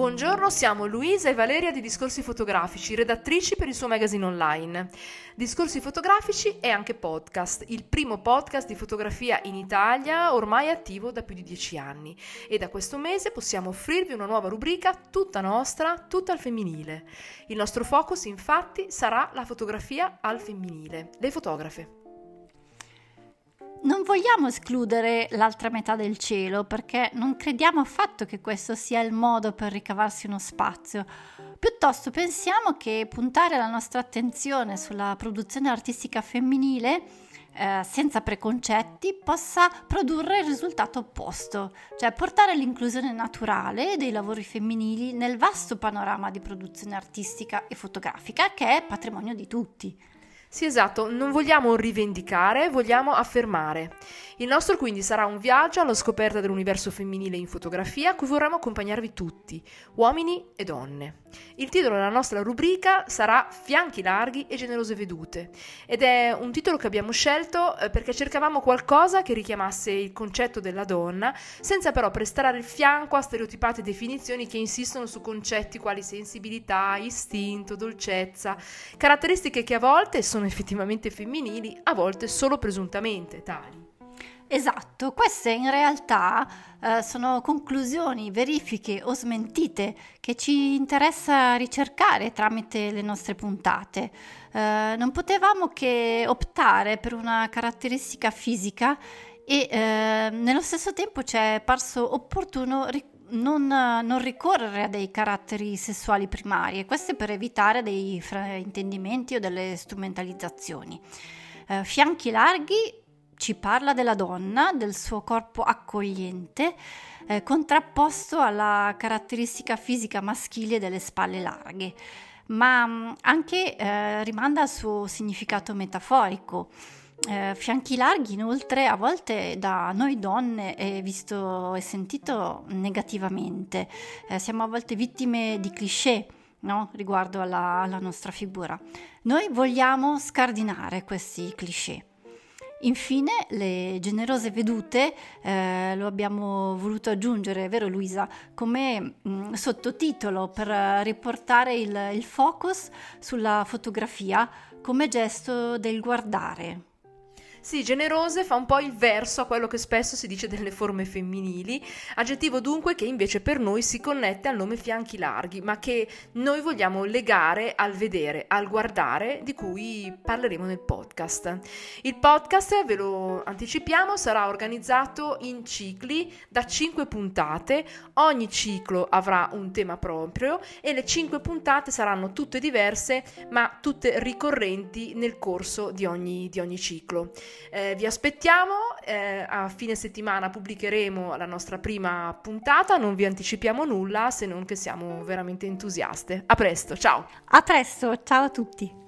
Buongiorno, siamo Luisa e Valeria di Discorsi Fotografici, redattrici per il suo magazine online. Discorsi Fotografici è anche podcast, il primo podcast di fotografia in Italia, ormai attivo da più di dieci anni. E da questo mese possiamo offrirvi una nuova rubrica tutta nostra, tutta al femminile. Il nostro focus infatti sarà la fotografia al femminile, le fotografe. Non vogliamo escludere l'altra metà del cielo perché non crediamo affatto che questo sia il modo per ricavarsi uno spazio. Piuttosto pensiamo che puntare la nostra attenzione sulla produzione artistica femminile eh, senza preconcetti possa produrre il risultato opposto, cioè portare l'inclusione naturale dei lavori femminili nel vasto panorama di produzione artistica e fotografica che è patrimonio di tutti. Sì, esatto, non vogliamo rivendicare, vogliamo affermare. Il nostro quindi sarà un viaggio alla scoperta dell'universo femminile in fotografia a cui vorremmo accompagnarvi tutti, uomini e donne. Il titolo della nostra rubrica sarà Fianchi larghi e generose vedute ed è un titolo che abbiamo scelto eh, perché cercavamo qualcosa che richiamasse il concetto della donna senza però prestare il fianco a stereotipate definizioni che insistono su concetti quali sensibilità, istinto, dolcezza, caratteristiche che a volte sono effettivamente femminili, a volte solo presuntamente tali. Esatto, queste in realtà eh, sono conclusioni, verifiche o smentite che ci interessa ricercare tramite le nostre puntate. Eh, non potevamo che optare per una caratteristica fisica e eh, nello stesso tempo ci è parso opportuno ric- non, non, ricorrere a dei caratteri sessuali primari e questo per evitare dei fraintendimenti o delle strumentalizzazioni. Eh, fianchi larghi ci parla della donna, del suo corpo accogliente, eh, contrapposto alla caratteristica fisica maschile delle spalle larghe, ma mm, anche eh, rimanda al suo significato metaforico. Eh, fianchi larghi, inoltre, a volte da noi donne è visto e sentito negativamente. Eh, siamo a volte vittime di cliché no? riguardo alla, alla nostra figura. Noi vogliamo scardinare questi cliché. Infine, le generose vedute eh, lo abbiamo voluto aggiungere, vero Luisa, come mh, mm, sottotitolo per riportare il, il focus sulla fotografia come gesto del guardare. Sì, generose fa un po' il verso a quello che spesso si dice delle forme femminili, aggettivo dunque che invece per noi si connette al nome fianchi larghi, ma che noi vogliamo legare al vedere, al guardare, di cui parleremo nel podcast. Il podcast, ve lo anticipiamo, sarà organizzato in cicli da 5 puntate, ogni ciclo avrà un tema proprio e le 5 puntate saranno tutte diverse, ma tutte ricorrenti nel corso di ogni, di ogni ciclo. Eh, vi aspettiamo, eh, a fine settimana pubblicheremo la nostra prima puntata, non vi anticipiamo nulla se non che siamo veramente entusiaste. A presto, ciao! A presto, ciao a tutti!